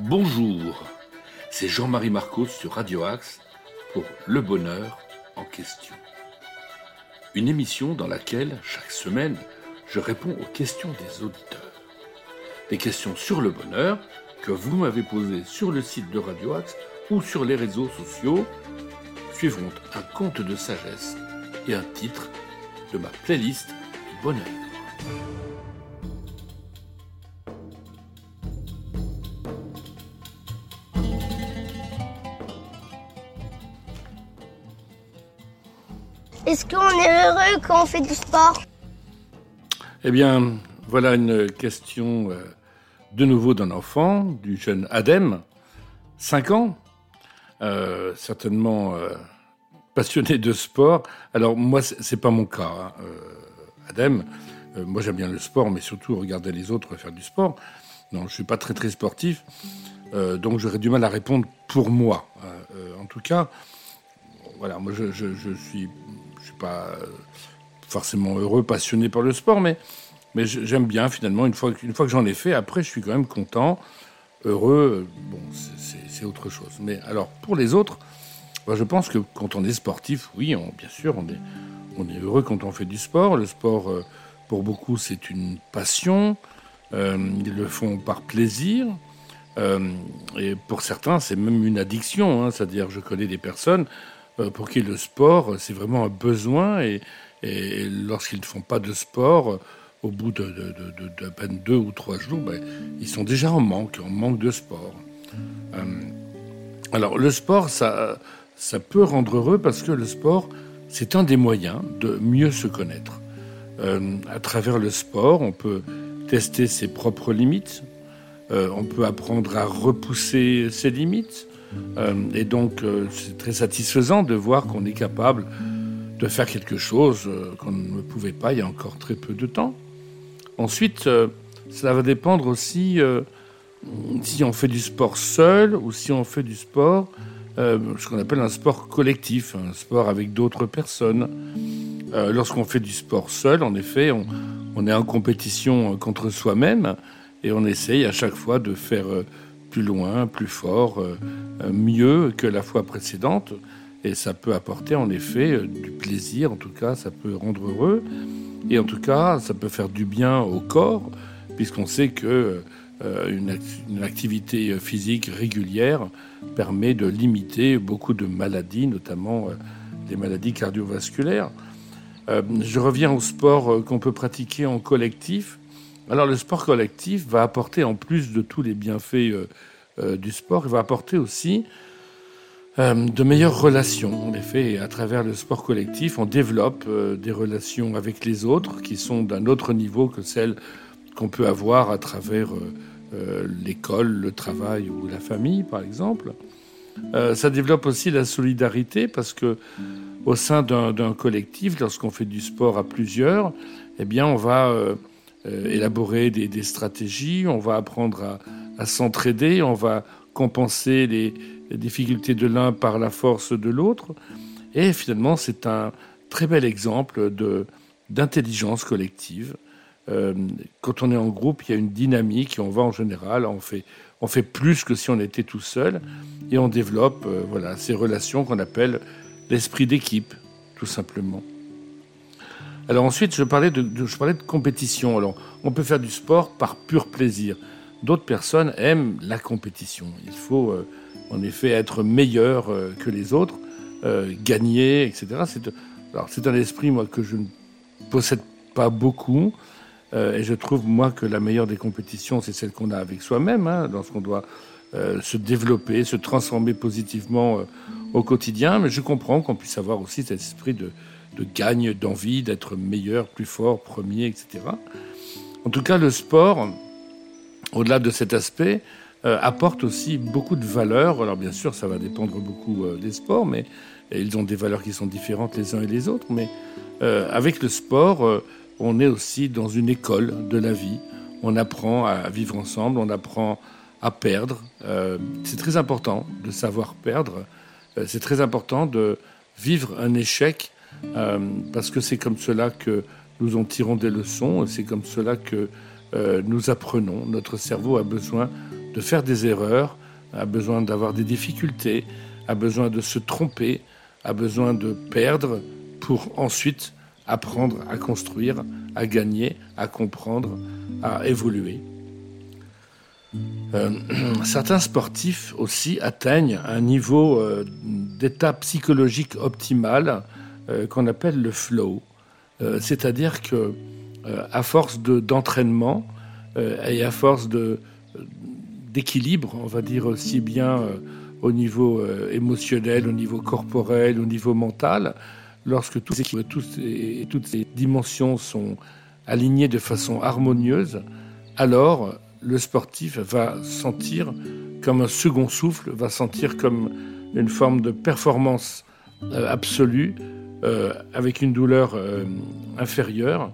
Bonjour, c'est Jean-Marie Marcos sur Radio Axe pour Le Bonheur en question. Une émission dans laquelle, chaque semaine, je réponds aux questions des auditeurs. Des questions sur le bonheur que vous m'avez posées sur le site de Radio Axe ou sur les réseaux sociaux suivront un conte de sagesse et un titre de ma playlist du bonheur. Est-ce qu'on est heureux quand on fait du sport Eh bien, voilà une question euh, de nouveau d'un enfant, du jeune Adem, 5 ans, euh, certainement euh, passionné de sport. Alors moi, c'est pas mon cas, hein, Adem. moi, j'aime bien le sport, mais surtout regarder les autres faire du sport. Non, je suis pas très très sportif, donc j'aurais du mal à répondre pour moi. en tout cas, voilà, moi je suis je suis pas euh, forcément heureux, passionné par le sport, mais, mais j'aime bien finalement. Une fois, une fois que j'en ai fait, après, je suis quand même content, heureux. Bon, c'est autre chose. Mais alors, pour les autres, je pense que quand on est sportif, oui, bien sûr, on est, on est heureux quand on fait du sport. Le sport, euh, pour beaucoup, c'est une passion. Euh, ils le font par plaisir. et pour certains, c'est même une addiction. Hein. C'est-à-dire, je connais des personnes pour qui le sport, c'est vraiment un besoin. Et, lorsqu'ils ne font pas de sport, euh, au bout de, de, peine deux ou trois jours, ben, ils sont déjà en manque, en manque de sport. Euh, alors le sport, ça, ça peut rendre heureux parce que le sport, c'est un des moyens de mieux se connaître. à travers le sport, on peut tester ses propres limites, on peut apprendre à repousser ses limites, euh, et donc, euh, c'est très satisfaisant de voir qu'on est capable de faire quelque chose euh, qu'on ne pouvait pas il y a encore très peu de temps. Ensuite, cela va dépendre aussi si on fait du sport seul ou si on fait du sport, ce qu'on appelle un sport collectif, un sport avec d'autres personnes. Lorsqu'on fait du sport seul, en effet, on est en compétition contre soi-même et on essaye à chaque fois de faire plus loin, plus fort, euh, euh, mieux que la fois précédente. Et ça peut apporter en effet euh, du plaisir, en tout cas, ça peut rendre heureux. Et en tout cas, ça peut faire du bien au corps, puisqu'on sait que activité physique régulière permet de limiter beaucoup de maladies, notamment des maladies cardiovasculaires. je reviens au sport qu'on peut pratiquer en collectif. Alors le sport collectif va apporter, en plus de tous les bienfaits euh, euh, du sport, il va apporter aussi euh, de meilleures relations. En effet, à travers le sport collectif, on développe des relations avec les autres qui sont d'un autre niveau que celles qu'on peut avoir à travers l'école, le travail ou la famille, par exemple. ça développe aussi la solidarité parce que au sein d'un collectif, lorsqu'on fait du sport à plusieurs, eh bien, on va élaborer des, stratégies, on va apprendre à, s'entraider, on va compenser les, difficultés de l'un par la force de l'autre. Et finalement, c'est un très bel exemple de, d'intelligence collective. Euh, quand on est en groupe, il y a une dynamique et on va en général, on fait, on fait plus que si on était tout seul et on développe euh, voilà, ces relations qu'on appelle l'esprit d'équipe, tout simplement. Alors ensuite, je parlais de, je parlais de compétition. Alors, on peut faire du sport par pur plaisir. D'autres personnes aiment la compétition. Il faut euh, en effet être meilleur euh, que les autres, euh, gagner, etc. C'est, alors c'est un esprit moi que je ne possède pas beaucoup. et je trouve moi que la meilleure des compétitions, c'est celle qu'on a avec soi-même, hein, lorsqu'on doit se développer, se transformer positivement au quotidien. Mais je comprends qu'on puisse avoir aussi cet esprit de, de gagne, d'envie d'être meilleur, plus fort, premier, etc. En tout cas, le sport, au-delà de cet aspect, euh, apporte aussi beaucoup de valeurs. Alors bien sûr, ça va dépendre beaucoup euh, des sports, mais ils ont des valeurs qui sont différentes les uns et les autres. Mais euh, avec le sport, on est aussi dans une école de la vie. On apprend à vivre ensemble, on apprend à perdre. c'est très important de savoir perdre. c'est très important de vivre un échec euh, parce que c'est comme cela que nous en tirons des leçons, c'est comme cela que nous apprenons. Notre cerveau a besoin de faire des erreurs, a besoin d'avoir des difficultés, a besoin de se tromper, a besoin de perdre pour ensuite apprendre à construire, à gagner, à comprendre, à évoluer. Euh, certains sportifs aussi atteignent un niveau euh, d'état psychologique optimal euh, qu'on appelle le flow. C'est-à-dire que à force d'entraînement et à force d'équilibre, on va dire aussi bien au niveau émotionnel, au niveau corporel, au niveau mental, lorsque tous, et toutes ces dimensions sont alignées de façon harmonieuse, alors le sportif va sentir comme un second souffle, va sentir comme une forme de performance euh, absolue euh, avec une douleur euh, inférieure.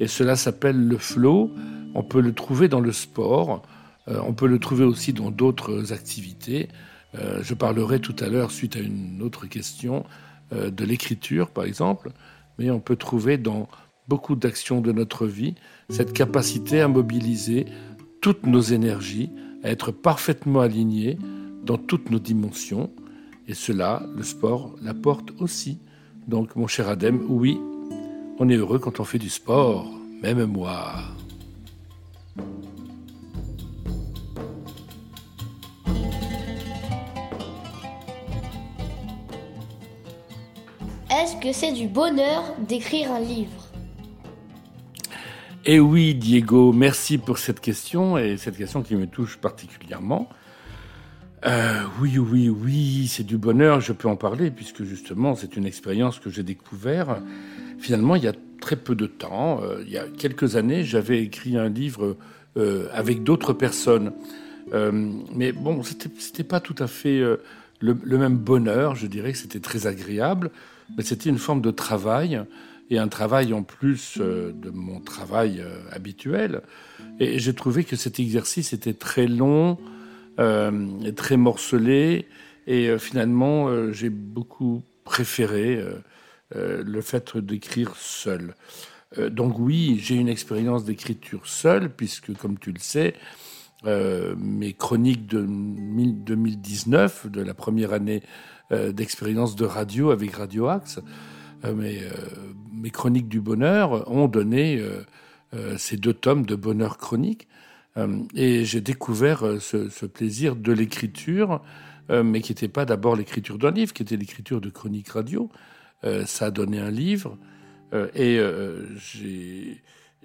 Et cela s'appelle le flow. On peut le trouver dans le sport, on peut le trouver aussi dans d'autres activités. je parlerai tout à l'heure, suite à une autre question, de l'écriture, par exemple, mais on peut trouver dans beaucoup d'actions de notre vie cette capacité à mobiliser toutes nos énergies, à être parfaitement alignés dans toutes nos dimensions. Et cela, le sport l'apporte aussi. Donc, mon cher Adem, oui, on est heureux quand on fait du sport, même moi. Est-ce que c'est du bonheur d'écrire un livre? Eh oui, Diego, merci pour cette question et cette question qui me touche particulièrement. Euh, oui, oui, oui, c'est du bonheur, je peux en parler puisque justement c'est une expérience que j'ai découvert finalement il y a très peu de temps. Euh, il y a quelques années, j'avais écrit un livre euh, avec d'autres personnes. mais bon, c'était pas tout à fait le, même bonheur, je dirais que c'était très agréable, mais c'était une forme de travail et un travail en plus de mon travail habituel. Et j'ai trouvé que cet exercice était très long, très morcelé, et finalement j'ai beaucoup préféré le fait d'écrire seul. donc oui, j'ai une expérience d'écriture seule, puisque comme tu le sais, mes chroniques de 2019, de la première année d'expérience de radio avec Radio Axe, mes chroniques du bonheur ont donné euh, euh, ces deux tomes de bonheur chronique. Euh, et j'ai découvert ce, plaisir de l'écriture, mais qui n'était pas d'abord l'écriture d'un livre, qui était l'écriture de chroniques radio. ça a donné un livre. et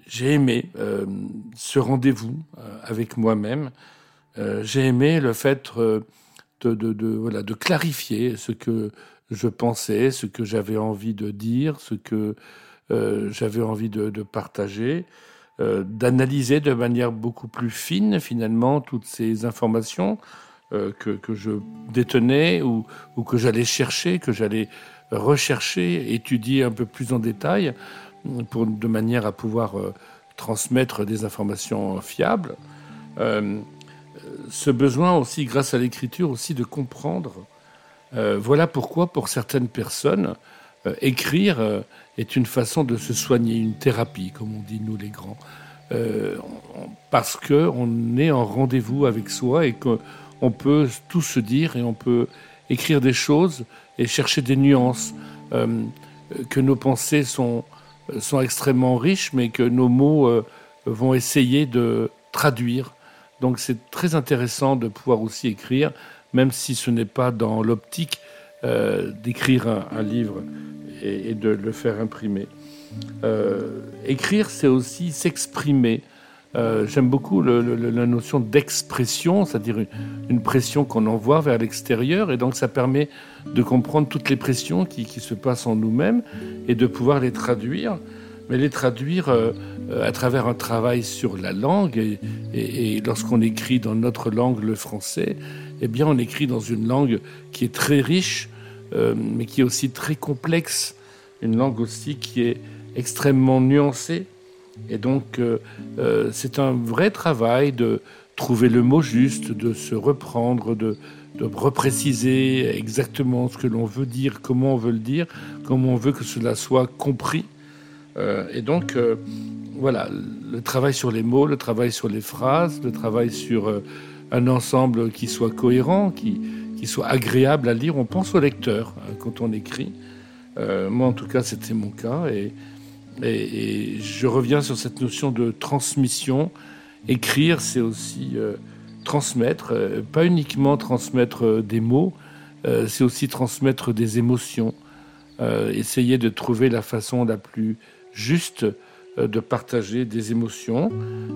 j'ai aimé ce rendez-vous avec moi-même. j'ai aimé le fait de, clarifier ce que je pensais, ce que j'avais envie de dire, ce que euh, j'avais envie de, partager, euh, d'analyser de manière beaucoup plus fine finalement toutes ces informations euh, que, je détenais ou, que j'allais chercher, que j'allais rechercher, étudier un peu plus en détail, pour, de manière à pouvoir transmettre des informations fiables. ce besoin aussi, grâce à l'écriture, aussi de comprendre euh, voilà pourquoi, pour certaines personnes, euh, écrire euh, est une façon de se soigner, une thérapie, comme on dit nous les grands, parce qu'on est en rendez-vous avec soi et qu'on peut tout se dire et on peut écrire des choses et chercher des nuances, que nos pensées sont, sont extrêmement riches, mais que nos mots vont essayer de traduire. Donc c'est très intéressant de pouvoir aussi écrire même si ce n'est pas dans l'optique. euh, d'écrire un, livre et, de le faire imprimer. Euh, écrire, c'est aussi s'exprimer. Euh, j'aime beaucoup la notion d'expression, c'est-à-dire une, pression qu'on envoie vers l'extérieur, et donc ça permet de comprendre toutes les pressions qui, se passent en nous-mêmes et de pouvoir les traduire, mais les traduire à travers un travail sur la langue. Et, et lorsqu'on écrit dans notre langue, le français, eh bien, on écrit dans une langue qui est très riche, euh, mais qui est aussi très complexe, une langue aussi qui est extrêmement nuancée. Et donc, euh, euh, c'est un vrai travail de trouver le mot juste, de se reprendre, de, repréciser exactement ce que l'on veut dire, comment on veut le dire, comment on veut que cela soit compris. et donc, voilà, le travail sur les mots, le travail sur les phrases, le travail sur un ensemble qui soit cohérent, qui, qui soit agréable à lire. On pense au lecteur hein, quand on écrit. Euh, moi, en tout cas, c'était mon cas. Et, je reviens sur cette notion de transmission. Écrire, c'est aussi euh, transmettre, pas uniquement transmettre des mots, c'est aussi transmettre des émotions. essayer de trouver la façon la plus juste euh, de partager des émotions,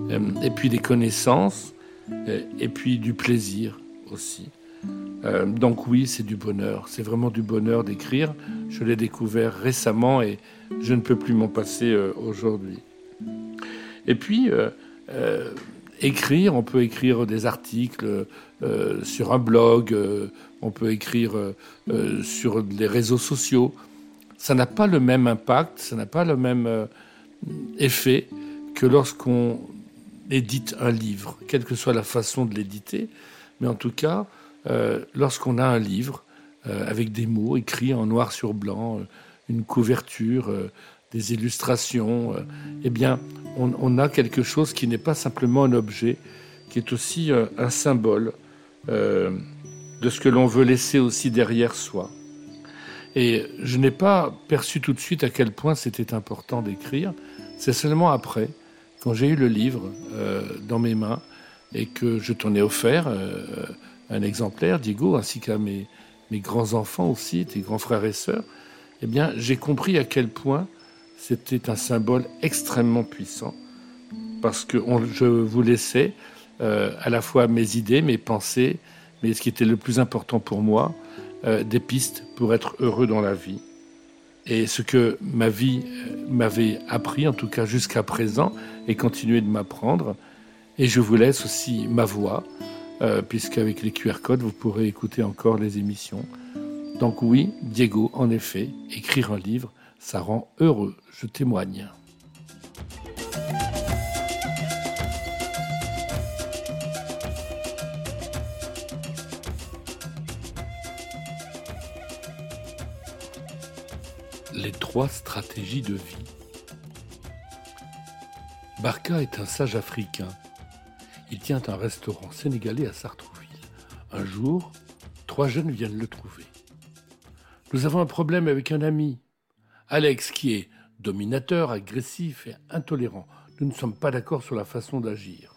euh, et puis des connaissances, euh, et puis du plaisir aussi. Donc oui, c'est du bonheur, c'est vraiment du bonheur d'écrire. Je l'ai découvert récemment et je ne peux plus m'en passer aujourd'hui. Et puis, écrire, on peut écrire des articles sur un blog, on peut écrire sur les réseaux sociaux. Ça n'a pas le même impact, ça n'a pas le même effet que lorsqu'on édite un livre, quelle que soit la façon de l'éditer, mais en tout cas, euh, lorsqu'on a un livre euh, avec des mots écrits en noir sur blanc, euh, une couverture, des illustrations, eh bien, on, a quelque chose qui n'est pas simplement un objet, qui est aussi un symbole de ce que l'on veut laisser aussi derrière soi. Et je n'ai pas perçu tout de suite à quel point c'était important d'écrire. C'est seulement après, quand j'ai eu le livre dans mes mains et que je t'en ai offert un exemplaire, Diego, ainsi qu'à mes, mes grands-enfants aussi, tes grands frères et sœurs, eh bien, j'ai compris à quel point c'était un symbole extrêmement puissant, parce que je vous laissais euh, à la fois mes idées, mes pensées, mais ce qui était le plus important pour moi, des pistes pour être heureux dans la vie et ce que ma vie euh, m'avait appris, en tout cas jusqu'à présent, et continuer de m'apprendre. Et je vous laisse aussi ma voix, euh, puisqu'avec les QR codes, vous pourrez écouter encore les émissions. Donc oui, Diego, en effet, écrire un livre, ça rend heureux, je témoigne. les trois stratégies de vie. Barca est un sage africain. Il tient un restaurant sénégalais à Sartrouville. Un jour, trois jeunes viennent le trouver. Nous avons un problème avec un ami, Alex, qui est dominateur, agressif et intolérant. Nous ne sommes pas d'accord sur la façon d'agir.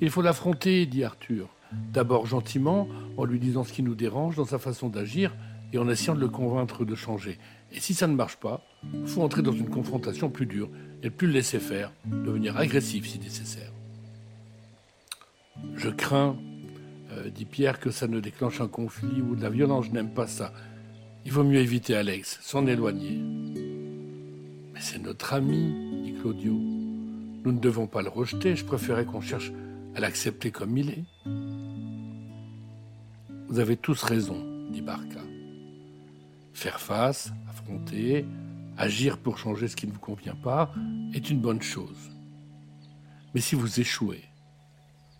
Il faut l'affronter, dit Arthur. D'abord gentiment, en lui disant ce qui nous dérange dans sa façon d'agir, et en essayant de le convaincre de changer. Et si ça ne marche pas, il faut entrer dans une confrontation plus dure et plus le laisser faire, devenir agressif si nécessaire. Je crains, euh, dit Pierre, que ça ne déclenche un conflit ou de la violence. Je n'aime pas ça. Il vaut mieux éviter Alex, s'en éloigner. Mais c'est notre ami, dit Claudio. Nous ne devons pas le rejeter. Je préférais qu'on cherche à l'accepter comme il est. Vous avez tous raison, dit Barca. Faire face, affronter, agir pour changer ce qui ne vous convient pas est une bonne chose. Mais si vous échouez,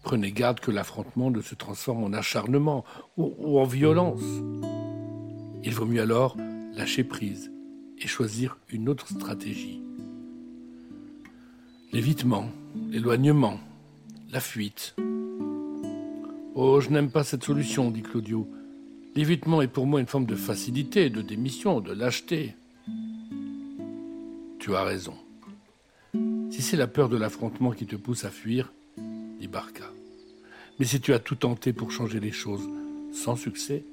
prenez garde que l'affrontement ne se transforme en acharnement ou, en violence. Il vaut mieux alors lâcher prise et choisir une autre stratégie. L'évitement, l'éloignement, la fuite. Oh, je n'aime pas cette solution, dit Claudio. L'évitement est pour moi une forme de facilité, de démission, de lâcheté. Tu as raison. Si c'est la peur de l'affrontement qui te pousse à fuir, Barca. Mais si tu as tout tenté pour changer les choses sans succès,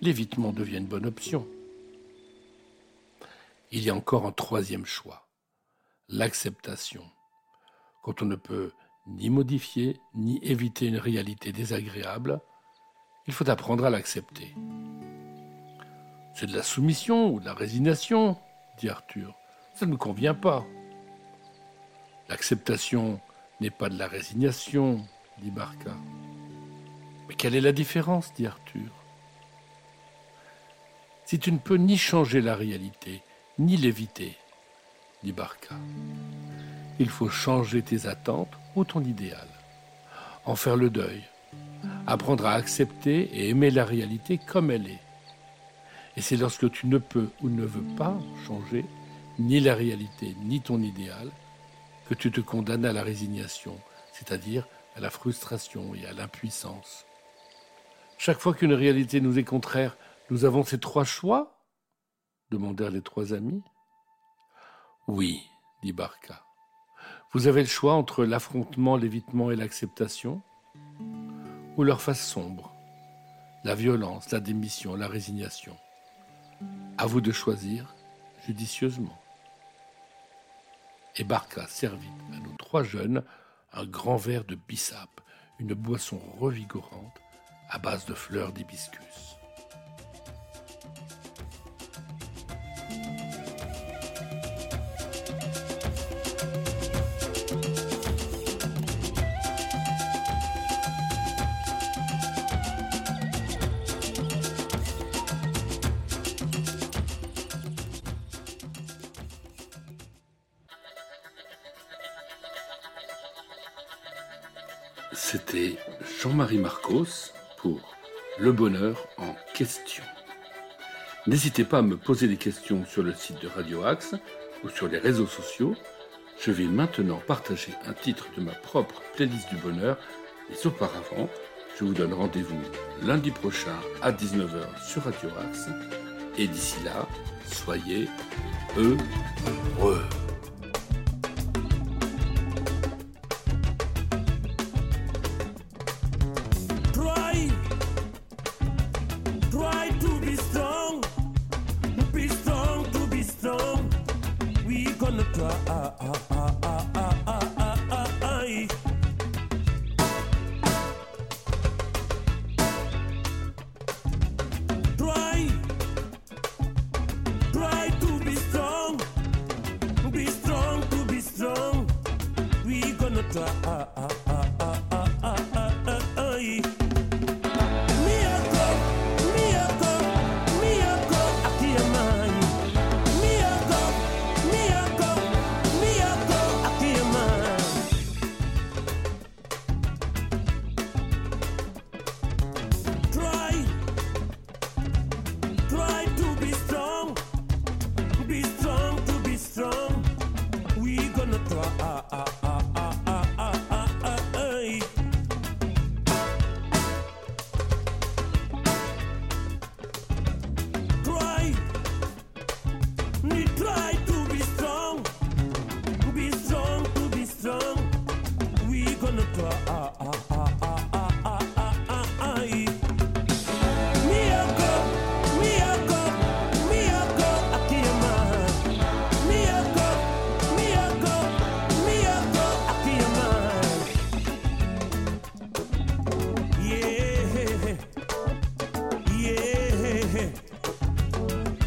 l'évitement devient une bonne option. Il y a encore un troisième choix, l'acceptation. Quand on ne peut ni modifier ni éviter une réalité désagréable, il faut apprendre à l'accepter. C'est de la soumission ou de la résignation, dit Arthur. Ça ne me convient pas. L'acceptation n'est pas de la résignation, dit Barca. Mais quelle est la différence, dit Arthur. Si tu ne peux ni changer la réalité, ni l'éviter, dit Barca, il faut changer tes attentes ou ton idéal, en faire le deuil, apprendre à accepter et aimer la réalité comme elle est. Et c'est lorsque tu ne peux ou ne veux pas changer ni la réalité ni ton idéal que tu te condamnes à la résignation, c'est-à-dire à la frustration et à l'impuissance. Chaque fois qu'une réalité nous est contraire, nous avons ces trois choix? demandèrent les trois amis. Oui, dit Barca. Vous avez le choix entre l'affrontement, l'évitement et l'acceptation, ou leur face sombre, la violence, la démission, la résignation. À vous de choisir judicieusement. Et Barca servit à nos trois jeunes un grand verre de bissap, une boisson revigorante à base de fleurs d'hibiscus. C'était Jean-Marie Marcos pour Le bonheur en question. N'hésitez pas à me poser des questions sur le site de Radio Axe ou sur les réseaux sociaux. Je vais maintenant partager un titre de ma propre playlist du bonheur, mais auparavant, je vous donne rendez-vous lundi prochain à 19h sur Radio Axe. Et d'ici là, soyez heureux. toi.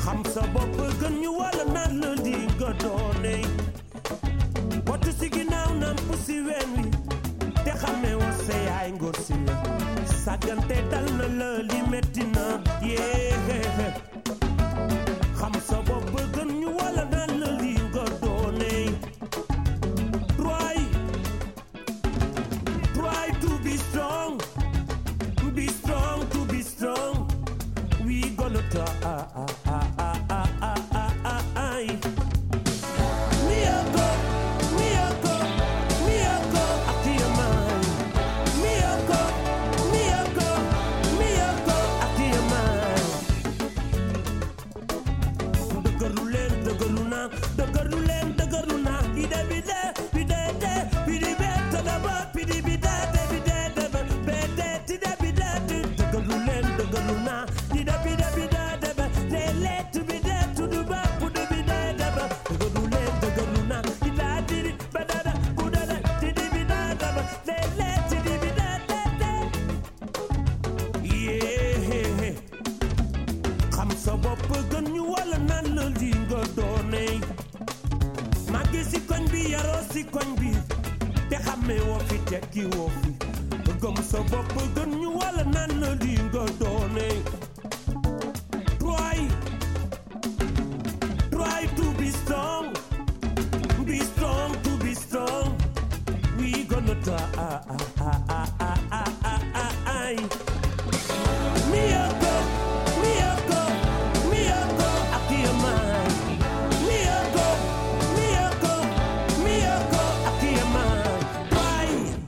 Xam sa bopp gën wala naan la di nga doone wattu si ginnaaw namp si ween wi te xamee wa sa yaay ngor si sàggante dal na la li metti na yee si koñ bi te xamee woo fi tekki woo fi. Gëm sa bopp gën ñu wala nga doone